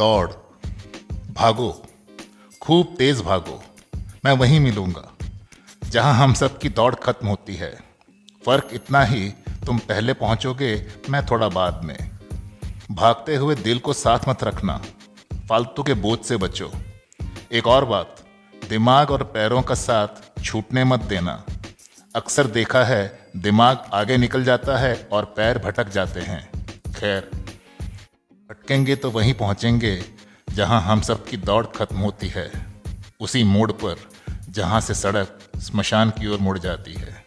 दौड़, भागो, खूब तेज भागो, मैं वहीं मिलूँगा, जहाँ हम सब की दौड़ खत्म होती है। फ़र्क इतना ही, तुम पहले पहुंचोगे, मैं थोड़ा बाद में। भागते हुए दिल को साथ मत रखना, फालतू के बोझ से बचो। एक और बात, दिमाग और पैरों का साथ छूटने मत देना। अक्सर देखा है, दिमाग आगे निकल जाता है और पैर भटक जाते हैं। खैर भटकेंगे तो वहीं पहुँचेंगे, जहाँ हम सब की दौड़ खत्म होती है। उसी मोड़ पर, जहाँ से सड़क, स्मशान की ओर मुड़ जाती है।